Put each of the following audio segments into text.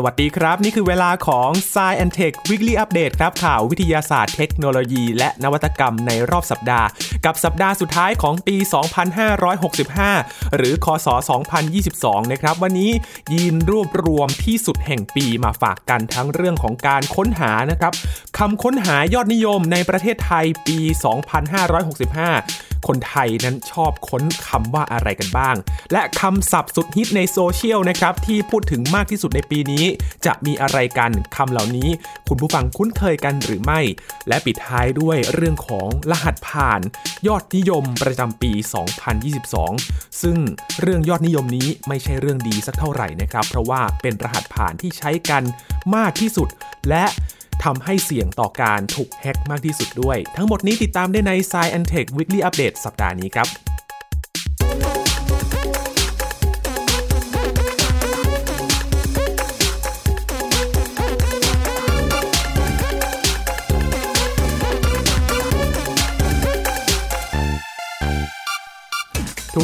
สวัสดีครับ นี่คือเวลาของ s ซ e and Tech Weekly Update ครับข่าววิทยาศาสตร์เทคโนโลยี และนวัตกรรมในรอบสัปดาห์ กับสัปดาห์สุดท้ายของปี 2565 หรือคศ 2022 นะครับ วันนี้ยินรวบรวมที่สุดแห่งปีมาฝากกันทั้งเรื่องของการค้นหานะครับคำค้นหายอดนิยมในประเทศไทยปี 2565 คนไทยนั้นชอบค้นคำว่าอะไรกันบ้าง และคำศัพท์สุดฮิตในโซเชียลนะครับที่พูดถึงมากที่สุดในปีนี้ จะมีอะไรกันคำเหล่านี้ คุณผู้ฟังคุ้นเคยกันหรือไม่ และปิดท้ายด้วยเรื่องของรหัสผ่าน ยอดนิยมประจำปี 2022 ซึ่งเรื่องยอดนิยมนี้ไม่ใช่เรื่องดีสักเท่าไหร่นะครับ เพราะว่าเป็นรหัสผ่านที่ใช้กันมากที่สุดและ ทำให้เสี่ยงต่อการถูกแฮ็กมากที่สุดด้วย ทั้งหมดนี้ติดตามได้ใน s ซ e and Tech Weekly Update สัปดาห์นี้ครับ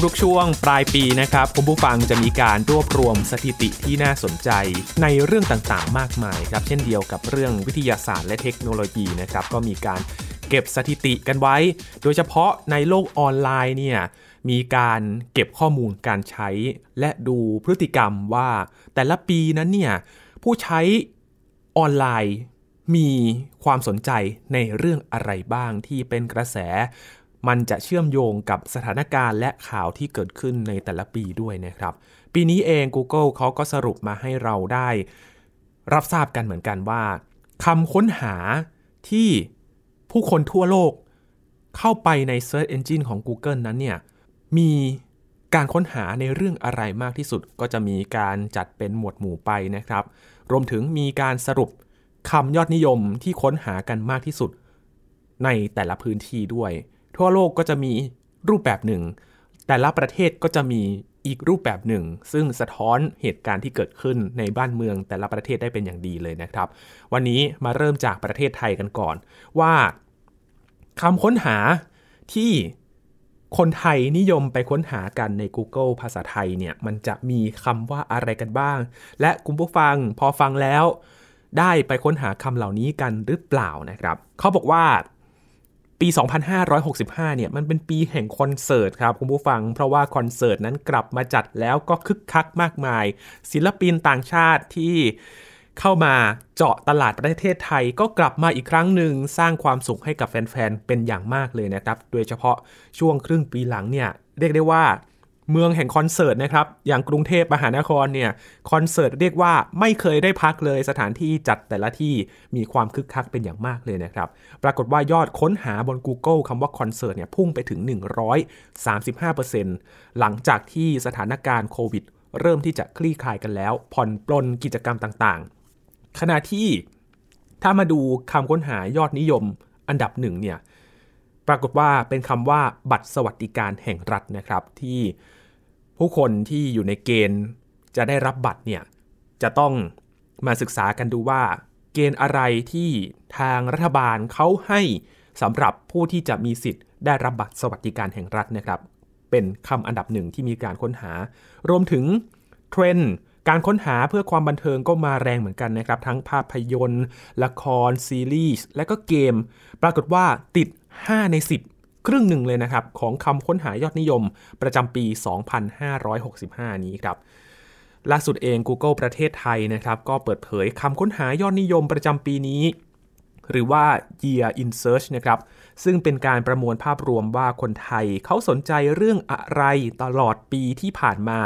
ทุกๆ ช่วงปลายปีนะครับคุณผู้ฟังจะมีการรวบรวมสถิติที่น่าสนใจในเรื่องต่างๆ มากมายครับ เช่นเดียวกับเรื่องวิทยาศาสตร์และเทคโนโลยีนะครับก็มีการเก็บสถิติกันไว้ โดยเฉพาะในโลกออนไลน์เนี่ยมีการเก็บข้อมูลการใช้ และดูพฤติกรรมว่าแต่ละปีนั้นเนี่ยผู้ใช้ออนไลน์มีความสนใจในเรื่องอะไรบ้างที่เป็นกระแส มันจะเชื่อมโยงกับสถานการณ์และข่าวที่เกิดขึ้นในแต่ละปีด้วยนะครับ ปีนี้เอง Google เขาก็สรุปมาให้เราได้ รับทราบกันเหมือนกันว่าคำค้นหาที่ผู้คนทั่วโลก เข้าไปใน Search Engine ของ Google นั้นเนี่ยมีการค้นหาในเรื่องอะไรมากที่สุดก็จะมีการจัดเป็นหมวดหมู่ไปนะครับ รวมถึงมีการสรุปคำยอดนิยมที่ค้นหากันมากที่สุดในแต่ละพื้นที่ด้วย ทั่วโลกก็จะมีรูปแบบหนึ่ง แต่ละประเทศก็จะมีอีกรูปแบบหนึ่ง ซึ่งสะท้อนเหตุการณ์ที่เกิดขึ้นในบ้านเมืองแต่ละประเทศได้เป็นอย่างดีเลยนะครับ วันนี้มาเริ่มจากประเทศไทยกันก่อน ว่าคำค้นหาที่คนไทยนิยมไปค้นหากันใน Google ภาษาไทยเนี่ยมันจะมีคำว่าอะไรกันบ้าง และคุณผู้ฟังพอฟังแล้ว ได้ไปค้นหาคำเหล่านี้กันหรือเปล่านะครับ เขาบอกว่า ปี 2565 เนี่ยมันเป็นปีแห่งคอนเสิร์ตครับคุณผู้ฟัง เพราะว่าคอนเสิร์ตนั้นกลับมาจัดแล้วก็คึกคักมากมาย ศิลปินต่างชาติที่เข้ามาเจาะตลาดประเทศไทยก็กลับมาอีกครั้งหนึ่งสร้างความสุขให้กับแฟนๆ เป็นอย่างมากเลยนะครับ โดยเฉพาะช่วงครึ่งปีหลังเนี่ยเรียกได้ว่า เมืองแห่งคอนเสิร์ตนะครับ อย่างกรุงเทพมหานครเนี่ยคอนเสิร์ตเรียกว่าไม่เคยได้พักเลยสถานที่จัดแต่ละที่มีความคึกคักเป็นอย่างมากเลยนะครับ ปรากฏว่ายอดค้นหาบน Google คำว่าคอนเสิร์ตเนี่ยพุ่งไปถึง 135%หลังจากที่สถานการณ์โควิด เริ่มที่จะคลี่คลายกันแล้ว ผ่อนปลนกิจกรรมต่างๆ ขณะที่ถ้ามาดูคำค้นหายอดนิยมอันดับหนึ่งเนี่ยปรากฏว่าเป็นคำว่าบัตรสวัสดิการแห่งรัฐนะครับที่ ผู้คนที่อยู่ในเกณฑ์จะได้รับบัตรเนี่ยจะต้องมาศึกษากันดูว่า เกณฑ์อะไรที่ทางรัฐบาลเขาให้สำหรับผู้ที่จะมีสิทธิ์ได้รับบัตรสวัสดิการแห่งรัฐนะครับ เป็นคำอันดับหนึ่งที่มีการค้นหา รวมถึงเทรนด์การค้นหาเพื่อความบันเทิงก็มาแรงเหมือนกันนะครับ ทั้งภาพยนตร์ ละคร ซีรีส์ และก็เกม ปรากฏว่าติด 5 ใน 10 ครึ่งหนึ่งเลยนะครับ ของคำค้นหายอดนิยมประจำปี 2565 นี้ครับล่าสุดเอง Google ประเทศไทยนะครับ ก็เปิดเผยคำค้นหายอดนิยมประจำปีนี้ หรือว่า Year in Search นะครับ ซึ่งเป็นการประมวลภาพรวมว่าคนไทยเขาสนใจเรื่องอะไรตลอดปีที่ผ่านมา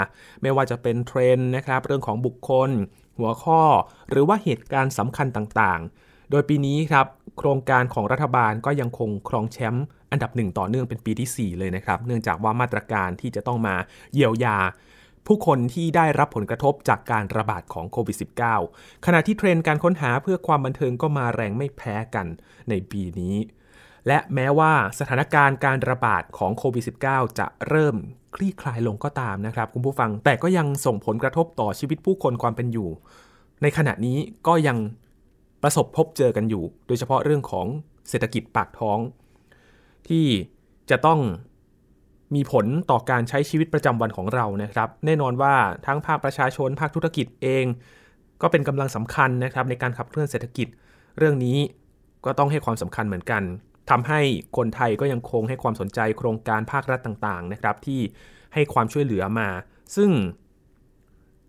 ไม่ว่าจะเป็นเทรนด์นะครับ เรื่องของบุคคล หัวข้อ หรือว่าเหตุการณ์สำคัญต่างๆ โดยปีนี้ครับ โครงการของรัฐบาลก็ยังคงครองแชมป์ อันดับหนึ่งต่อเนื่องเป็นปีที่ 4 เลยนะครับ เนื่องจากว่ามาตรการที่จะต้องมาเยียวยา ผู้คนที่ได้รับผลกระทบจากการระบาดของโควิด -19 ขณะที่เทรนด์การค้นหาเพื่อความบันเทิงก็มาแรงไม่แพ้กันในปีนี้ และแม้ว่าสถานการณ์การระบาดของโควิด -19 จะเริ่มคลี่คลายลงก็ตามนะครับคุณผู้ฟังแต่ก็ยังส่งผลกระทบต่อชีวิตผู้คนความเป็นอยู่ ในขณะนี้ก็ยังประสบพบเจอกันอยู่ โดยเฉพาะเรื่องของเศรษฐกิจปากท้อง ที่จะต้องมีผลต่อการใช้ชีวิตประจำวันของเรานะครับ แน่นอนว่าทั้งภาคประชาชน ภาคธุรกิจเอง ก็เป็นกำลังสำคัญนะครับ ในการขับเคลื่อนเศรษฐกิจ เรื่องนี้ก็ต้องให้ความสำคัญเหมือนกันทำให้คนไทยก็ยังคงให้ความสนใจโครงการภาครัฐต่างๆนะครับ ที่ให้ความช่วยเหลือมา ซึ่ง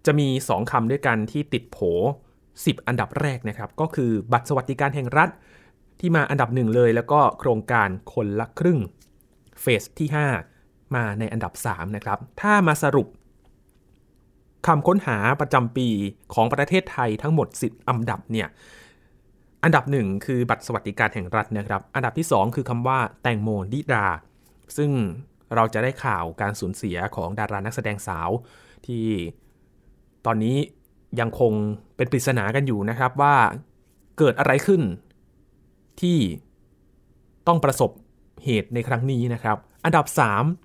จะมี 2คำด้วยกันที่ติดโผ 10 อันดับแรกนะครับ ก็คือบัตรสวัสดิการแห่งรัฐ ที่มาอันดับหนึ่งเลย แล้วก็โครงการคนละครึ่งเฟสที่ 5 มาในอันดับ 3 นะครับ ถ้ามาสรุปคำค้นหาประจำปีของประเทศไทยทั้งหมด 10 อันดับเนี่ย อันดับหนึ่งคือบัตรสวัสดิการแห่งรัฐนะครับ อันดับที่ 2 คือคำว่าแตงโมดิดา ซึ่งเราจะได้ข่าวการสูญเสียของดารานักแสดงสาว ที่ตอนนี้ยังคงเป็นปริศนากันอยู่นะครับว่าเกิดอะไรขึ้น ที่ต้องประสบเหตุในครั้งนี้นะครับ อันดับ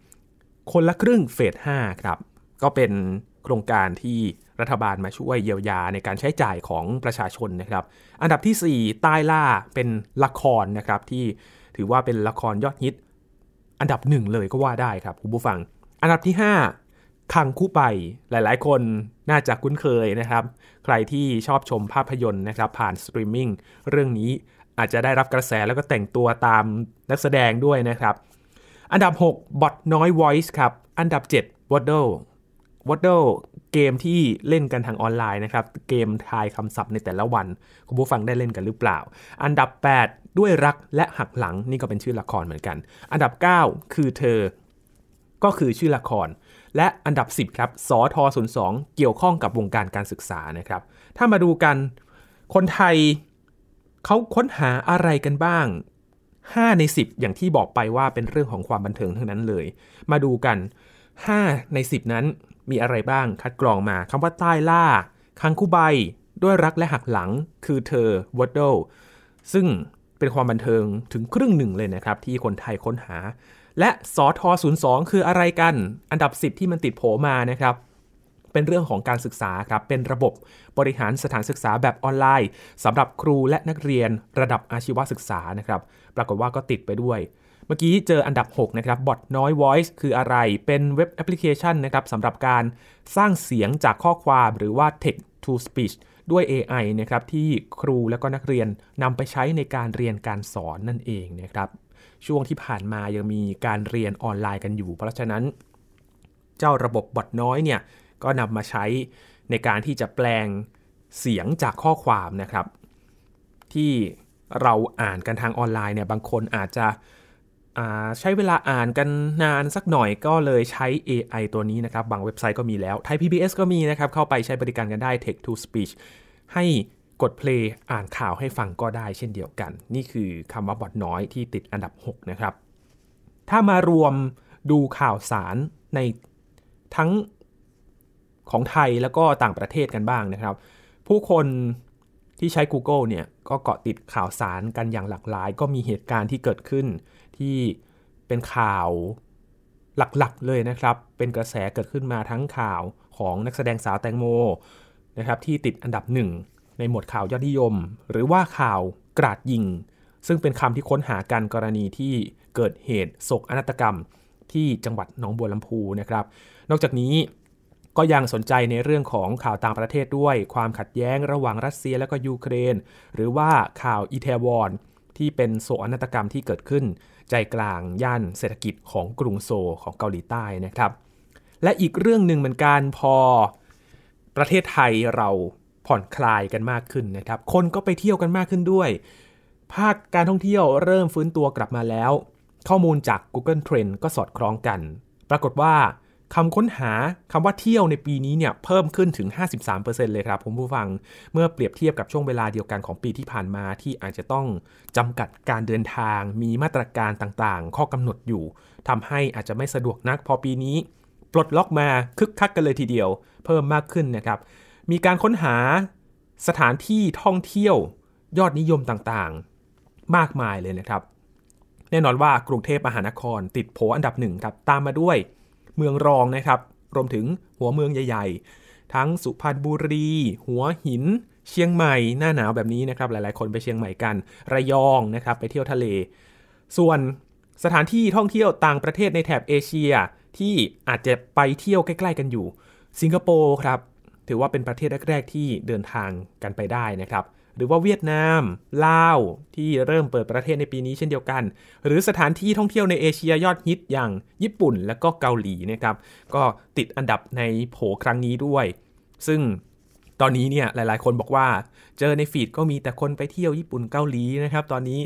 3 คนละครึ่งเฟส5ครับ ก็เป็นโครงการที่รัฐบาลมาช่วยเยียวยาในการใช้จ่ายของประชาชนนะครับ อันดับที่ 4 ใต้ล่าเป็นละครนะครับ ที่ถือว่าเป็นละครยอดฮิต อันดับหนึ่งเลยก็ว่าได้ครับคุณผู้ฟัง อันดับที่ 5 คังคุไบหลาย ๆ คนน่าจะคุ้นเคยนะครับ ใครที่ชอบชมภาพยนตร์นะครับ ผ่านสตรีมมิ่งเรื่องนี้ อาจจะได้รับกระแสแล้วก็แต่งตัวตามนักแสดงด้วยนะครับ อันดับ 6 Botnoi Voice ครับ อันดับ 7 Wordle Wordle เกมที่เล่นกันทางออนไลน์นะครับ เกมทายคำศัพท์ในแต่ละวัน คุณผู้ฟังได้เล่นกันหรือเปล่า อันดับ 8 ด้วยรักและหักหลังนี่ก็เป็นชื่อละครเหมือนกัน อันดับ 9 คือเธอ ก็คือชื่อละคร และอันดับ 10ครับสอทอ02เกี่ยวข้องกับวงการการศึกษานะครับ ถ้ามาดูกัน คนไทย เขาค้นหาอะไรกันบ้าง 5 ใน 10 อย่างที่บอกไปว่าเป็นเรื่องของความบันเทิงทั้งนั้นเลย มาดูกัน 5 ใน 10 นั้นมีอะไรบ้างคัดกรองมาคำว่าใต้ล่าคังคูใบด้วยรักและหักหลังคือเธอวอดเดลซึ่งเป็นความบันเทิงถึงครึ่งหนึ่งเลยนะครับ ที่คนไทยค้นหา และสอทอ02 คืออะไรกัน อันดับ 10 ที่มันติดโผมานะครับ เป็นเรื่องของการศึกษาครับ เป็นระบบบริหารสถานศึกษาแบบออนไลน์สำหรับครูและนักเรียนระดับอาชีวศึกษานะครับ ปรากฏว่าก็ติดไปด้วย เมื่อกี้เจออันดับ 6 นะครับบอทน้อย Voice คืออะไร เป็นเว็บแอปพลิเคชันนะครับสำหรับการสร้างเสียงจากข้อความหรือว่า text to speech ด้วย AI นะครับที่ครูและก็นักเรียนนำไปใช้ในการเรียนการสอนนั่นเองนะครับ ช่วงที่ผ่านมายังมีการเรียนออนไลน์กันอยู่ เพราะฉะนั้น เจ้าระบบบอทน้อยเนี่ย ก็นำมาใช้ในการที่จะแปลงเสียงจากข้อความนะครับ ที่เราอ่านกันทางออนไลน์เนี่ยบางคนอาจจะใช้เวลาอ่านกันนานสักหน่อยก็เลยใช้ AI ตัวนี้นะครับ บางเว็บไซต์ก็มีแล้วไทย PBS ก็มีนะครับ เข้าไปใช้บริการกันได้ Text to Speech ให้กดเพลย์อ่านข่าวให้ฟังก็ได้เช่นเดียวกัน นี่คือคำว่าบอทน้อยที่ติดอันดับ 6 นะครับ ถ้ามารวมดูข่าวสารในทั้ง ของไทยแล้วก็ต่างประเทศกันบ้างนะครับ ผู้คนที่ใช้ Google เนี่ยก็เกาะติดข่าวสารกันอย่างหลากหลาย ก็มีเหตุการณ์ที่เกิดขึ้นที่เป็นข่าวหลักๆเลยนะครับ เป็นกระแสเกิดขึ้นมาทั้งข่าวของนักแสดงสาวแตงโมนะครับที่ติดอันดับหนึ่งในหมวดข่าวยอดนิยม หรือว่าข่าวกราดยิง ซึ่งเป็นคำที่ค้นหากันกรณีที่เกิดเหตุโศกอนาตกรรมที่จังหวัดหนองบัวลำพูนะครับ นอกจากนี้ ก็ยังสนใจในเรื่องของข่าวต่างประเทศด้วย ความขัดแย้งระหว่างรัสเซียและก็ยูเครน หรือว่าข่าวอิเทวอนที่เป็นโศกนาฏกรรมที่เกิดขึ้น ใจกลางย่านเศรษฐกิจของกรุงโซของเกาหลีใต้นะครับ และอีกเรื่องหนึ่งเหมือนกันพอ ประเทศไทยเราผ่อนคลายกันมากขึ้นนะครับ คนก็ไปเที่ยวกันมากขึ้นด้วย ภาคการท่องเที่ยวเริ่มฟื้นตัวกลับมาแล้ว ข้อมูลจาก Google Trend ก็สอดคล้องกัน ปรากฏว่า คำค้นหาคำว่าเที่ยวในปีนี้เนี่ยเพิ่มขึ้นถึง 53%เลยครับผมผู้ฟังเมื่อเปรียบเทียบกับช่วงเวลาเดียวกันของปีที่ผ่านมาที่อาจจะต้องจำกัดการเดินทาง มีมาตรการต่างๆ ข้อกำหนดอยู่ทำให้อาจจะไม่สะดวกนัก พอปีนี้ปลดล็อกมาคึกคักกันเลยทีเดียว เพิ่มมากขึ้นนะครับ มีการค้นหาสถานที่ท่องเที่ยวยอดนิยมต่างๆ มากมายเลยนะครับ แน่นอนว่ากรุงเทพมหานครติดโผอันดับหนึ่งครับตามมาด้วย เมืองรองนะครับ รวมถึงหัวเมืองใหญ่ ๆ ทั้งสุพรรณบุรี หัวหิน เชียงใหม่ หน้าหนาวแบบนี้นะครับ หลายๆ คนไปเชียงใหม่กัน ระยองนะครับ ไปเที่ยวทะเล ส่วนสถานที่ท่องเที่ยวต่างประเทศในแถบเอเชีย ที่อาจจะไปเที่ยวใกล้ ๆ กันอยู่ สิงคโปร์ครับ ถือว่าเป็นประเทศแรก ๆ ที่เดินทางกันไปได้นะครับ หรือว่าเวียดนาม ลาว ที่เริ่มเปิดประเทศในปีนี้เช่นเดียวกัน หรือสถานที่ท่องเที่ยวในเอเชียยอดฮิตอย่างญี่ปุ่นและก็เกาหลีนะครับก็ติดอันดับในโผครั้งนี้ด้วย ซึ่งตอนนี้เนี่ยหลายๆ คนบอกว่าเจอในฟีดก็มีแต่คนไปเที่ยวญี่ปุ่นเกาหลีนะครับตอนนี้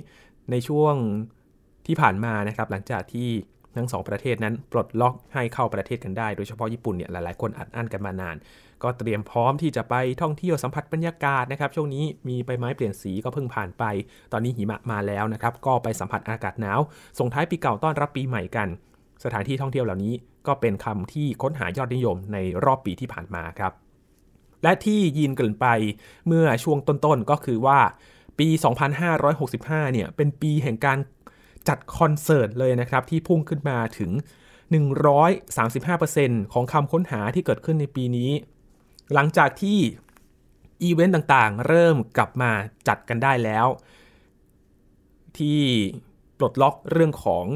ในช่วงที่ผ่านมานะครับหลังจากที่ทั้งสองประเทศนั้นปลดล็อกให้เข้าประเทศกันได้ โดยเฉพาะญี่ปุ่นเนี่ยหลายๆ คนอัดอั้นกันมานาน ก็เตรียมพร้อมที่จะไปท่องเที่ยวสัมผัสบรรยากาศนะครับช่วงนี้มีใบไม้เปลี่ยนสีก็เพิ่งผ่านไป ตอนนี้หิมะมาแล้วนะครับก็ไปสัมผัสอากาศหนาวส่งท้ายปีเก่าต้อนรับปีใหม่กัน สถานที่ท่องเที่ยวเหล่านี้ก็เป็นคำที่ค้นหายอดนิยมในรอบปีที่ผ่านมาครับ และที่ยินเกินไปเมื่อช่วงต้นๆก็คือว่าปี 2565 เนี่ยเป็นปีแห่งการจัดคอนเสิร์ตเลยนะครับที่พุ่งขึ้นมาถึง 135%ของคำค้นหาที่เกิดขึ้นในปีนี้ หลังจากที่อีเวนต์ต่างๆ เริ่มกลับมาจัดกันได้แล้ว ที่ปลดล็อกเรื่องของ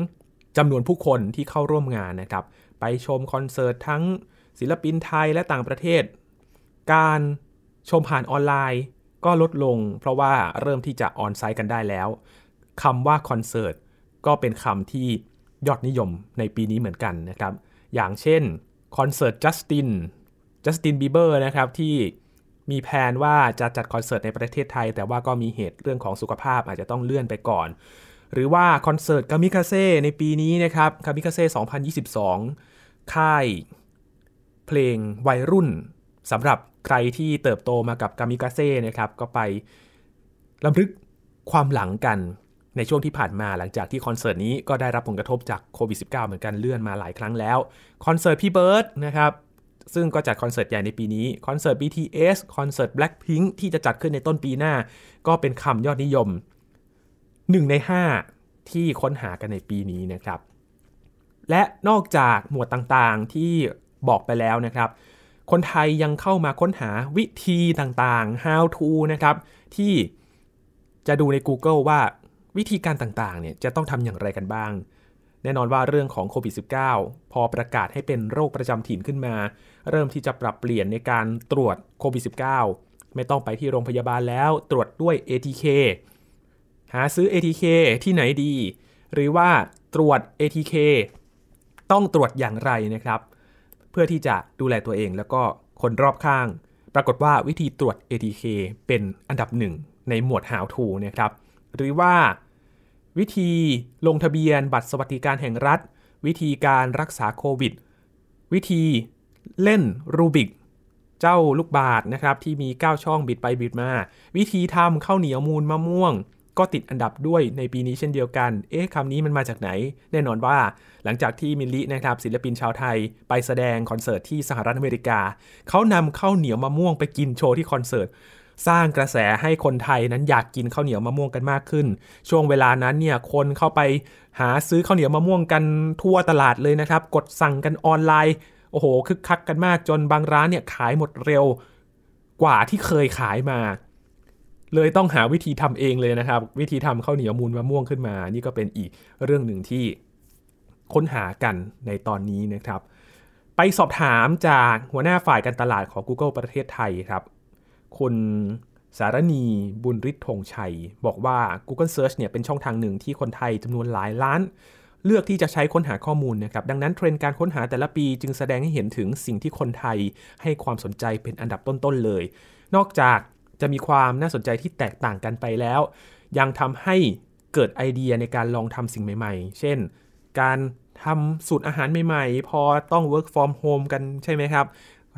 จำนวนผู้คนที่เข้าร่วมงานนะครับ ไปชมคอนเสิร์ตทั้งศิลปินไทยและต่างประเทศ การชมผ่านออนไลน์ก็ลดลง เพราะว่าเริ่มที่จะออนไซต์กันได้แล้วคำว่าคอนเสิร์ตก็เป็นคำที่ยอดนิยมในปีนี้เหมือนกันนะครับ อย่างเช่นคอนเสิร์ตจัสติน จัสตินบีเบอร์นะครับที่มีแผนว่าจะจัดคอนเสิร์ตในประเทศไทย แต่ว่าก็มีเหตุเรื่องของสุขภาพอาจจะต้องเลื่อนไปก่อน หรือว่าคอนเสิร์ตกามิกาเซ่ในปีนี้นะครับกามิกาเซ่2022 ค่ายเพลงวัยรุ่นสำหรับใครที่เติบโตมากับกามิกาเซ่นะครับก็ไปรำลึกความหลังกันในช่วงที่ผ่านมาหลังจากที่คอนเสิร์ตนี้ก็ได้รับผลกระทบจากโควิด -19 เหมือนกันเลื่อนมาหลายครั้งแล้ว คอนเสิร์ตพี่เบิร์ดนะครับ ซึ่งก็จัดคอนเสิร์ตใหญ่ในปีนี้ คอนเสิร์ต BTS คอนเสิร์ต Blackpink ที่จะจัดขึ้นในต้นปีหน้า ก็เป็นคำยอดนิยม 1 ใน 5 ที่ค้นหากันในปีนี้นะครับ และนอกจากหมวดต่างๆที่บอกไปแล้วนะครับ คนไทยยังเข้ามาค้นหาวิธีต่างๆ how to นะครับ ที่จะดูใน Google ว่าวิธีการต่างๆเนี่ยจะต้องทำอย่างไรกันบ้าง แน่นอนว่าเรื่องของโควิด -19 พอประกาศให้เป็นโรคประจำถิ่นขึ้นมา เริ่มที่จะปรับเปลี่ยนในการตรวจโควิด -19 ไม่ต้องไปที่โรงพยาบาลแล้วตรวจด้วย ATK หาซื้อ ATK ที่ไหนดี หรือว่าตรวจ ATK ต้องตรวจอย่างไรนะครับ เพื่อที่จะดูแลตัวเองแล้วก็คนรอบข้าง ปรากฏว่าวิธีตรวจ ATK เป็นอันดับหนึ่งในหมวด How to นะครับ หรือว่า วิธีลงทะเบียนบัตรสวัสดิการแห่งรัฐ วิธีการรักษาโควิด วิธีเล่นรูบิก เจ้าลูกบาศนะครับที่มี 9 ช่องบิดไปบิดมา วิธีทำข้าวเหนียวมูลมะม่วง ก็ติดอันดับด้วยในปีนี้เช่นเดียวกัน เอ๊ะคำนี้มันมาจากไหน แน่นอนว่าหลังจากที่มิลลินะครับศิลปินชาวไทยไปแสดงคอนเสิร์ตที่สหรัฐอเมริกา เขานำข้าวเหนียวมะม่วงไปกินโชว์ที่คอนเสิร์ต สร้างกระแสให้คนไทยนั้นอยากกินข้าวเหนียวมะม่วงกันมากขึ้น ช่วงเวลานั้นเนี่ยคนเข้าไปหาซื้อข้าวเหนียวมะม่วงกันทั่วตลาดเลยนะครับ กดสั่งกันออนไลน์ โอ้โหคึกคักกันมากจนบางร้านเนี่ยขายหมดเร็วกว่าที่เคยขายมา เลยต้องหาวิธีทำเองเลยนะครับ วิธีทำข้าวเหนียวมูลมะม่วงขึ้นมา นี่ก็เป็นอีกเรื่องหนึ่งที่ค้นหากันในตอนนี้นะครับ ไปสอบถามจากหัวหน้าฝ่ายการตลาดของ Google ประเทศไทยครับ คุณสารณีบุญฤทธิ์ธงชัย บอกว่า Google Search เนี่ยเป็นช่องทางหนึ่งที่คนไทยจำนวนหลายล้าน เลือกที่จะใช้ค้นหาข้อมูลนะครับ ดังนั้นเทรนด์การค้นหาแต่ละปีจึงแสดงให้เห็นถึงสิ่งที่คนไทยให้ความสนใจเป็นอันดับต้นๆเลย นอกจากจะมีความน่าสนใจที่แตกต่างกันไปแล้ว ยังทำให้เกิดไอเดียในการลองทำสิ่งใหม่ๆ เช่น การทำสูตรอาหารใหม่ๆ พอต้อง work from home กันใช่ไหมครับ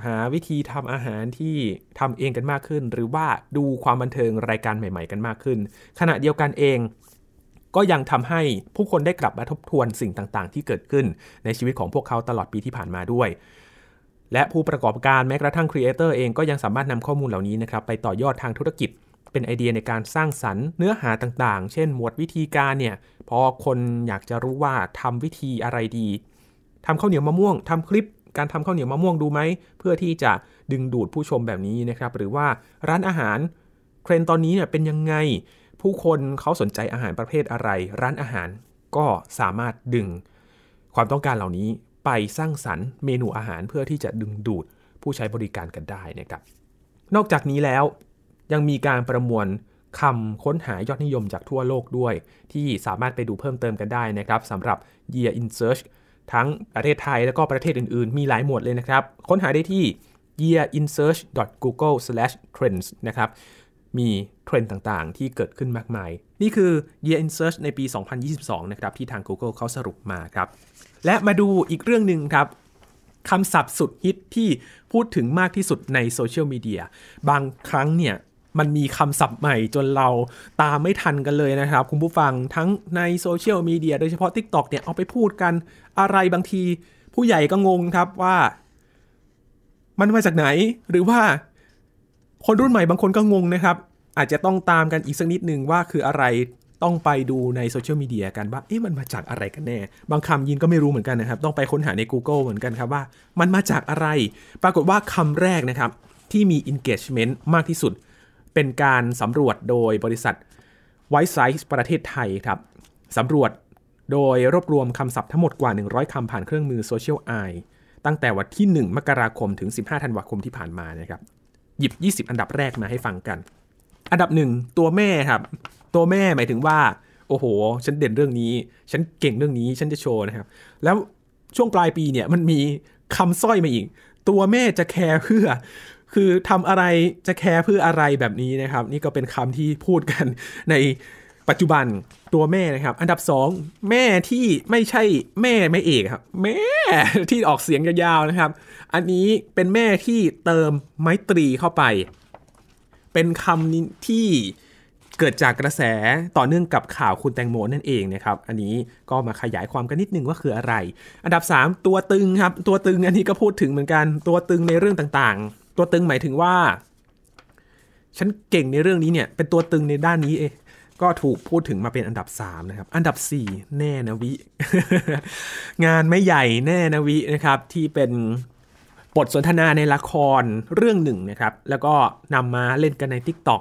หาวิธีทำอาหารที่ทำเองกันมากขึ้น หรือว่าดูความบันเทิงรายการใหม่ ๆ กันมากขึ้น ขณะเดียวกันเอง ก็ยังทำให้ผู้คนได้กลับมาทบทวนสิ่งต่างๆ ที่เกิดขึ้นในชีวิตของพวกเขาตลอดปีที่ผ่านมาด้วยและผู้ประกอบการแม้กระทั่งครีเอเตอร์เองก็ยังสามารถนำข้อมูลเหล่านี้นะครับไปต่อยอดทางธุรกิจ เป็นไอเดียในการสร้างสรรค์เนื้อหาต่างๆ เช่น หมวดวิธีการเนี่ยพอคนอยากจะรู้ว่าทำวิธีอะไรดีทำข้าวเหนียวมะม่วงทำคลิป การทำข้าวเหนียวมะม่วงดูไหม เพื่อที่จะดึงดูดผู้ชมแบบนี้นะครับ หรือว่าร้านอาหารเทรนตอนนี้เนี่ยเป็นยังไง ผู้คนเขาสนใจอาหารประเภทอะไร ร้านอาหารก็สามารถดึง ความต้องการเหล่านี้ไปสร้างสรรค์เมนูอาหารเพื่อที่จะดึงดูดผู้ใช้บริการกันได้นะครับ นอกจากนี้แล้วยังมีการประมวลคำค้นหายอดนิยมจากทั่วโลกด้วย ที่สามารถไปดูเพิ่มเติมกันได้นะครับสำหรับ Year in Search ทั้งประเทศไทยแล้วก็ประเทศอื่นๆ มีหลายหมวดเลยนะครับ ค้นหาได้ที่ yearinsearch.google/trends นะครับ มีเทรนด์ต่างๆ ที่เกิดขึ้นมากมาย นี่คือ Year in Search ในปี 2022 นะครับ ที่ทาง Google เขาสรุปมาครับ และมาดูอีกเรื่องหนึ่งครับคำศัพท์สุดฮิตที่พูดถึงมากที่สุดในโซเชียลมีเดียบางครั้งเนี่ย มันมีคำศัพท์ใหม่จนเราตามไม่ทันกันเลยนะครับ คุณผู้ฟังทั้งในโซเชียลมีเดียโดยเฉพาะ TikTok เนี่ยเอาไปพูดกันอะไรบางที ผู้ใหญ่ก็งงครับว่า มันมาจากไหน หรือว่า คนรุ่นใหม่บางคนก็งงนะครับ อาจจะต้องตามกันอีกสักนิดหนึ่งว่าคืออะไรต้องไปดูในโซเชียลมีเดียกันว่า เอ๊ะ มันมาจากอะไรกันแน่ บางคำยินก็ไม่รู้เหมือนกันนะครับ ต้องไปค้นหาใน Google เหมือนกันครับว่า มันมาจากอะไร ปรากฏว่าคำแรกนะครับ ที่มี engagement มากที่สุด เป็นการสำรวจโดยบริษัท White Size ประเทศไทยครับสำรวจโดยรวบรวมคำศัพท์ทั้งหมดกว่า 100คำผ่านเครื่องมือ Social Eye ตั้งแต่วันที่ 1 มกราคมถึง 15 ธันวาคมที่ผ่านมานะครับ หยิบ 20 อันดับแรกมาให้ฟังกัน อันดับหนึ่งตัวแม่ครับ ตัวแม่หมายถึงว่า โอ้โห ฉันเด่นเรื่องนี้ ฉันเก่งเรื่องนี้ ฉันจะโชว์นะครับ แล้วช่วงปลายปีเนี่ยมันมีคำสร้อยมาอีก ตัวแม่จะแคร์เพื่อ คือทำอะไรจะแคร์เพื่ออะไรแบบนี้นะครับ นี่ก็เป็นคำที่พูดกันในปัจจุบันตัวแม่นะครับ อันดับ 2 แม่ที่ไม่ใช่แม่ไม่เอกครับ แม่ที่ออกเสียงยาวๆนะครับ อันนี้เป็นแม่ที่เติมไมตรีเข้าไป เป็นคำที่เกิดจากกระแสต่อเนื่องกับข่าวคุณแตงโมนั่นเองนะครับ อันนี้ก็มาขยายความกันนิดนึงว่าคืออะไร อันดับ 3 ตัวตึงครับ ตัวตึงอันนี้ก็พูดถึงเหมือนกันตัวตึงในเรื่องต่างๆ ตัวตึงหมายถึงว่า ฉันเก่งในเรื่องนี้เนี่ย เป็นตัวตึงในด้านนี้เองก็ถูกพูดถึงมาเป็นอันดับ 3 นะครับ อันดับ 4 แน่นะวิ งานไม่ใหญ่แน่นะวินะครับ ที่เป็นบทสนทนาในละครเรื่องหนึ่งนะครับ แล้วก็นำมาเล่นกันใน TikTok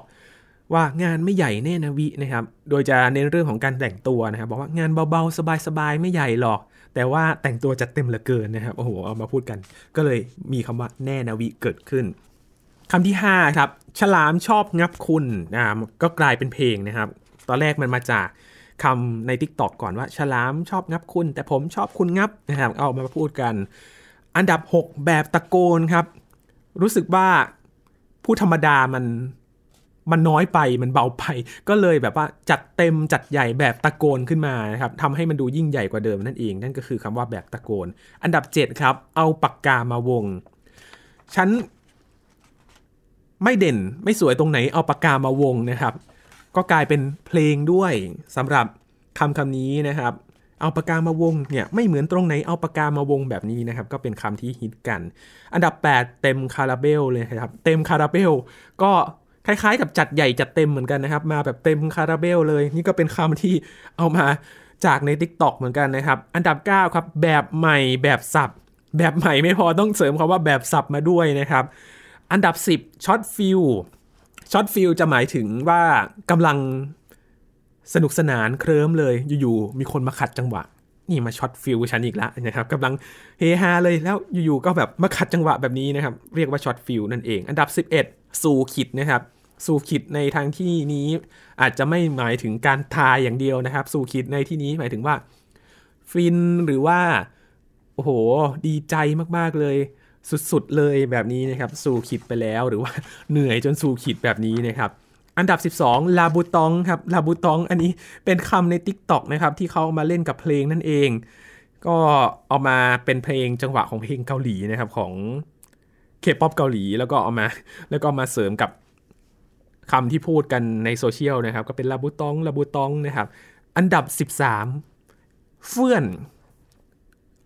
ว่างานไม่ใหญ่แน่นะวินะครับ โดยจะเน้นเรื่องของการแต่งตัวนะครับ บอกว่างานเบาๆ สบายๆ ไม่ใหญ่หรอก แต่ว่าแต่งตัวจัดเต็มเหลือเกินนะครับ โอ้โห เอามาพูดกัน ก็เลยมีคำว่าแน่นะวิเกิดขึ้นคำที่ 5 ครับ ฉลามชอบงับคุณนะก็กลายเป็นเพลงนะครับ ตอนแรกมันมาจากคำใน Tik t o อกก่อนว่า ฉลามชอบงับคุณ แต่ผมชอบคุณงับนะครับ เอามาพูดกัน อันดับ 6 แบบตะโกนครับ รู้สึกว่าผู้ธรรมดามัน มันน้อยไปมันเบาไป ก็เลยแบบว่าจัดเต็มจัดใหญ่แบบตะโกนขึ้นมานะครับทำให้มันดูยิ่งใหญ่กว่าเดิมนั่นเอง นั่นก็คือคำว่าแบบตะโกน อันดับ 7 ครับ เอาปากกามาวง ฉันไม่เด่นไม่สวยตรงไหนเอาปากกามาวงนะครับ ก็กลายเป็นเพลงด้วยสำหรับคำคำนี้นะครับ เอาปากกามาวงเนี่ยไม่เหมือนตรงไหนเอาปากกามาวงแบบนี้นะครับ ก็เป็นคำที่ฮิตกัน อันดับ 8 เต็มคาราเบลเลยครับ เต็มคาราเบลก็ คล้ายๆ กับจัดใหญ่จัดเต็มเหมือนกันนะครับ มาแบบเต็มคาราเบลเลย นี่ก็เป็นคำที่เอามาจากใน Tik t o อกเหมือนกันนะครับ อันดับ 9 ครับ แบบใหม่แบบสับ แบบใหม่ไม่พอต้องเสริมคำว่าแบบสับมาด้วยนะครับ อันดับ 10ช็อตฟีลช็อตฟีลจะหมายถึงว่ากำลังสนุกสนานเคลิ้มเลยอยู่ๆมีคนมาขัดจังหวะ นี่มาช็อตฟีลฉันอีกแล้วนะครับกำลังเฮฮาเลยแล้วอยู่ๆก็แบบมาขัดจังหวะแบบนี้นะครับ เรียกว่าช็อตฟีลนั่นเอง อันดับ 11 สู่ขิตนะครับ สู่ขิตในทางที่นี้อาจจะไม่หมายถึงการตายอย่างเดียวนะครับ สู่ขิตในที่นี้หมายถึงว่า ฟินหรือว่า โอ้โห ดีใจมากๆเลย สุดๆเลยแบบนี้นะครับ สู่ขิตไปแล้วหรือว่าเหนื่อยจนสู่ขิตแบบนี้นะครับ อันดับ 12ลาบูตองครับลาบูตองอันนี้เป็นคำใน Tik t o อกนะครับ ที่เขามาเล่นกับเพลงนั่นเอง ก็เอามาเป็นเพลงจังหวะของเพลงเกาหลีนะครับของเคป๊อปเกาหลีแล้วก็เอามาแล้วก็มาเสริมกับ คำที่พูดกันในโซเชียลนะครับ ก็เป็นลาบูตองลาบูตองนะครับ อันดับ 13 เฟื่อน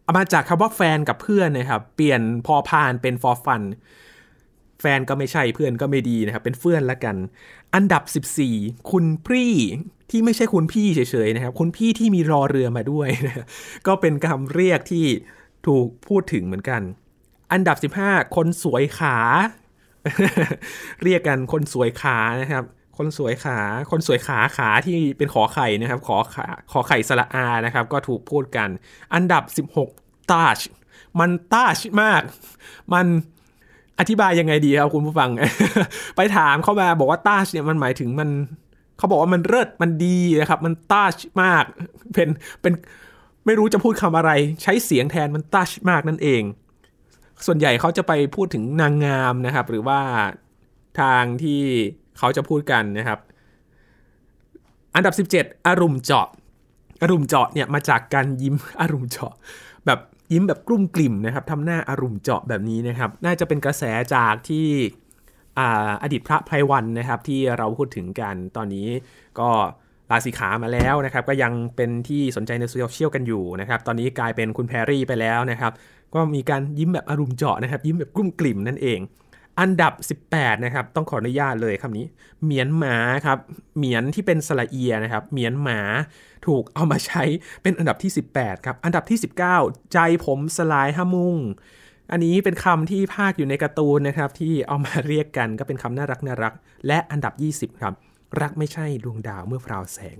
อามาจากคำว่าแฟนกับเพื่อนนะครับ เปลี่ยนพอพานเป็น for fun แฟนก็ไม่ใช่เพื่อนก็ไม่ดีนะครับ เป็นเพื่อนละกัน อันดับ 14 คุณพี่ที่ไม่ใช่คุณพี่เฉยๆนะครับ คุณพี่ที่มีรอเรือมาด้วยนะก็เป็นคำเรียกที่ถูกพูดถึงเหมือนกัน อันดับ 15 คนสวยขา เรียกกันคนสวยขานะครับ คนสวยขา คนสวยขาขาที่เป็นขอไข่นะครับ ขอขาขอไข่สระอานะครับ ก็ถูกพูดกัน อันดับ 16 ตาช มันตาชมาก มันอธิบายยังไงดีครับคุณผู้ฟัง ไปถามเข้ามาบอกว่าตาชเนี่ยมันหมายถึงมันเขาบอกว่ามันเลิศมันดีนะครับ มันตาชมาก เป็นเป็นไม่รู้จะพูดคำอะไร ใช้เสียงแทนมันตาชมากนั่นเอง ส่วนใหญ่เขาจะไปพูดถึงนางงามนะครับ หรือว่าทางที่เขาจะพูดกันนะครับ อันดับ 17 อารมณ์เจาะ อารมณ์เจาะเนี่ยมาจากการยิ้มอารมณ์เจาะ แบบยิ้มแบบกลุ้มกลิ่มนะครับทำหน้าอารมณ์เจาะแบบนี้นะครับ น่าจะเป็นกระแสจากที่อดีตพระไพรวันนะครับที่เราพูดถึงกันตอนนี้ก็ลาสิขามาแล้วนะครับ ก็ยังเป็นที่สนใจในโซเชียลกันอยู่นะครับ ตอนนี้กลายเป็นคุณแพรรี่ไปแล้วนะครับ ก็มีการยิ้มแบบอารมณ์เจาะนะครับ ยิ้มแบบกลุ้มกลิ่มนั่นเอง อันดับ 18 นะครับ ต้องขออนุญาตเลยคำนี้เหมียนหมาครับเหมียนที่เป็นสระเอียนะครับเหมียนหมาถูกเอามาใช้เป็นอันดับที่ 18 ครับ อันดับที่ 19 ใจผมสลายห้ามุงอันนี้เป็นคำที่ภาคอยู่ในการ์ตูนนะครับ ที่เอามาเรียกกันก็เป็นคำน่ารักน่ารัก และอันดับ 20 ครับ รักไม่ใช่ดวงดาวเมื่อพราวแสง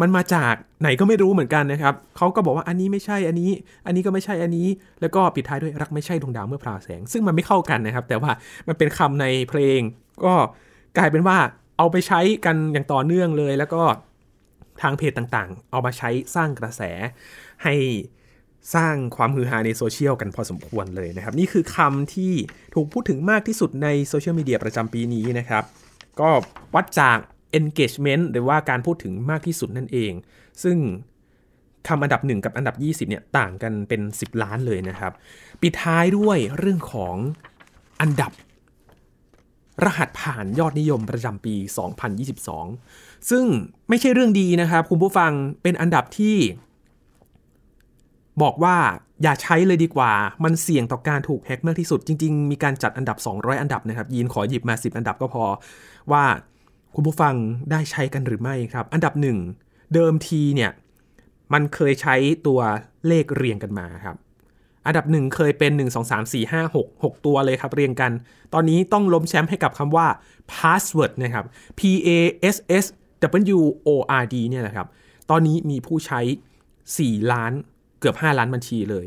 มันมาจากไหนก็ไม่รู้เหมือนกันนะครับเขาก็บอกว่าอันนี้ไม่ใช่อันนี้ อันนี้ก็ไม่ใช่อันนี้ แล้วก็ปิดท้ายด้วยรักไม่ใช่ดวงดาวเมื่อพราวแสง ซึ่งมันไม่เข้ากันนะครับ แต่ว่ามันเป็นคำในเพลง ก็กลายเป็นว่าเอาไปใช้กันอย่างต่อเนื่องเลย แล้วก็ทางเพจต่างๆ เอามาใช้สร้างกระแสให้สร้างความฮือฮาในโซเชียลกันพอสมควรเลยนะครับ นี่คือคำที่ถูกพูดถึงมากที่สุดในโซเชียลมีเดียประจำปีนี้นะครับ ก็วัดจาก engagement หรือว่าการพูดถึงมากที่สุดนั่นเอง ซึ่งคำอันดับ 1 กับอันดับ 20เนี่ยต่างกันเป็น 10 ล้านเลยนะครับ ปิดท้ายด้วยเรื่องของอันดับ รหัสผ่านยอดนิยมประจำปี 2022 ซึ่งไม่ใช่เรื่องดีนะครับ คุณผู้ฟังเป็นอันดับที่ บอกว่าอย่าใช้เลยดีกว่า มันเสี่ยงต่อการถูกแฮ็กมากที่สุด จริง ๆ มีการจัดอันดับ 200 อันดับนะครับ ยีนขอหยิบมา 10 อันดับก็พอว่า คุณผู้ฟังได้ใช้กันหรือไม่ครับ อันดับหนึ่งเดิมทีเนี่ยมันเคยใช้ตัวเลขเรียงกันมาครับ อันดับหนึ่งเคยเป็น 1 2 3 4 5 6 6 ตัวเลยครับเรียงกัน ตอนนี้ต้องล้มแชมป์ให้กับคำว่า password นะครับ P A S S W O R D เนี่ยนะครับ ตอนนี้มีผู้ใช้ 4 ล้านเกือบ 5 ล้านบัญชีเลย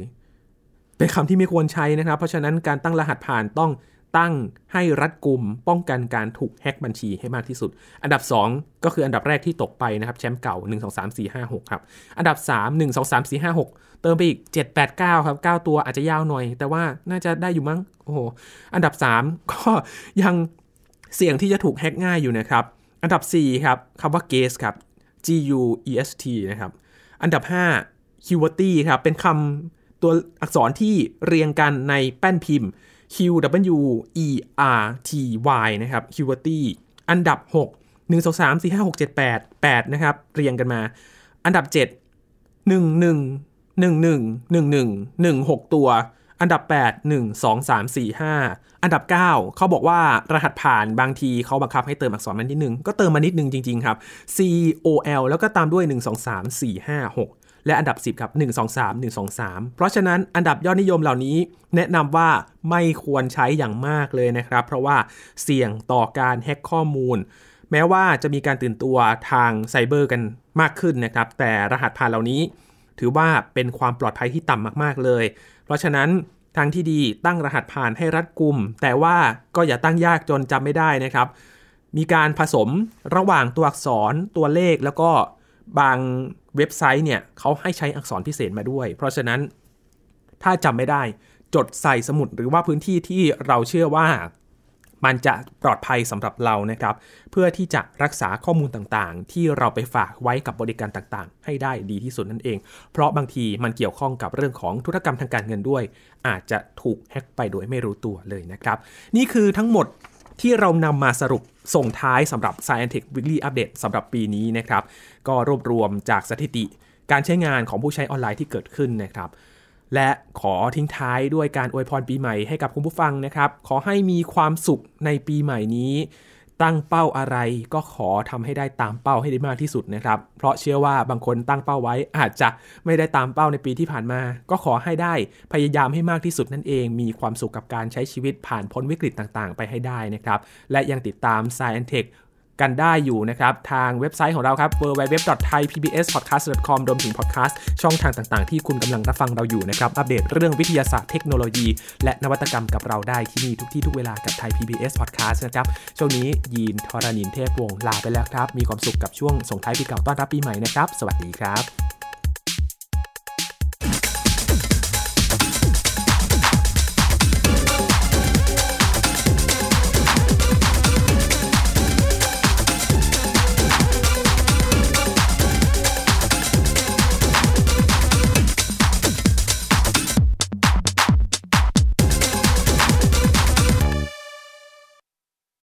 เป็นคำที่ไม่ควรใช้นะครับ เพราะฉะนั้นการตั้งรหัสผ่านต้อง ตั้งให้รัดกุมป้องกันการถูกแฮ็กบัญชีให้มากที่สุด อันดับ 2 ก็คืออันดับแรกที่ตกไปนะครับแชมป์เก่า 1 2 3 4 5 6 ครับ อันดับ 3 1 2 3 4 5 6 เติมไปอีก 7 8 9 ครับ 9 ตัวอาจจะยาวหน่อย แต่ว่าน่าจะได้อยู่มั้งโอ้โหอันดับ 3 ก็ยังเสี่ยงที่จะถูกแฮ็กง่ายอยู่นะครับ อันดับ 4 ครับคำว่า guest ครับ G U E S T นะครับ อันดับ 5 q w e r t y ครับเป็นคำตัวอักษรที่เรียงกันในแป้นพิมพ์ Q W E R T Y นะครับ q w e r t y อันดับ 6 1 2 3 4 5 6 7 8 8 นะครับ เรียงกันมา อันดับ 7 1 1 1 1 1 1 1 6 ตัว อันดับ 8 1 2 3 4 5 อันดับ 9 เขาบอกว่ารหัสผ่านบางทีเขาบังคับให้เติมอักษรมานิดนึง ก็เติมมานิดนึงจริง ๆ ครับ C O L แล้วก็ตามด้วย 1 2 3 4 5 6 และอันดับ 10 ครับ 1 2 3 1 2 3 เพราะฉะนั้นอันดับยอดนิยมเหล่านี้ แนะนำว่าไม่ควรใช้อย่างมากเลยนะครับ เพราะว่าเสี่ยงต่อการแฮ็กข้อมูล แม้ว่าจะมีการตื่นตัวทางไซเบอร์กันมากขึ้นนะครับ แต่รหัสผ่านเหล่านี้ ถือว่าเป็นความปลอดภัยที่ต่ำมาก ๆ เลย เพราะฉะนั้นทางที่ดีตั้งรหัสผ่านให้รัดกุม แต่ว่าก็อย่าตั้งยากจนจำไม่ได้นะครับ มีการผสมระหว่างตัวอักษรตัวเลขแล้วก็บาง เว็บไซต์เนี่ยเขาให้ใช้อักษรพิเศษมาด้วย เพราะฉะนั้นถ้าจำไม่ได้จดใส่สมุดหรือว่าพื้นที่ที่เราเชื่อว่ามันจะปลอดภัยสำหรับเรานะครับ เพื่อที่จะรักษาข้อมูลต่างๆ ที่เราไปฝากไว้กับบริการต่างๆ ให้ได้ดีที่สุดนั่นเอง เพราะบางทีมันเกี่ยวข้องกับเรื่องของธุรกรรมทางการเงินด้วย อาจจะถูกแฮ็กไปโดยไม่รู้ตัวเลยนะครับ นี่คือทั้งหมดที่เรานำมาสรุป ส่งท้ายสำหรับ Scientific Weekly Update สำหรับปีนี้นะครับ ก็รวบรวมจากสถิติการใช้งานของผู้ใช้ออนไลน์ที่เกิดขึ้นนะครับ และขอทิ้งท้ายด้วยการอวยพรปีใหม่ให้กับคุณผู้ฟังนะครับ ขอให้มีความสุขในปีใหม่นี้ ตั้งเป้าอะไรก็ขอทำให้ได้ตามเป้าให้ได้มากที่สุดนะครับ เพราะเชื่อว่าบางคนตั้งเป้าไว้อาจจะไม่ได้ตามเป้าในปีที่ผ่านมา ก็ขอให้ได้พยายามให้มากที่สุดนั่นเอง มีความสุขกับการใช้ชีวิตผ่านพ้นวิกฤตต่างๆ ไปให้ได้นะครับ และยังติดตาม Science Tech กันได้อยู่นะครับทางเว็บไซต์ของเราครับ www.thaipbspodcast.com รวมถึงพอดแคสต์ช่องทางต่างๆ ที่คุณกำลังรับฟังเราอยู่นะครับอัปเดตเรื่องวิทยาศาสตร์เทคโนโลยี และนวัตกรรมกับเราได้ที่นี่ทุกที่ทุกเวลากับไทย PBS Podcast นะครับช่วงนี้ยีนทรณินเทพวงศ์ลาไปแล้วครับ มีความสุขกับช่วงส่งท้ายปีเก่าต้อนรับปีใหม่นะครับ สวัสดีครับ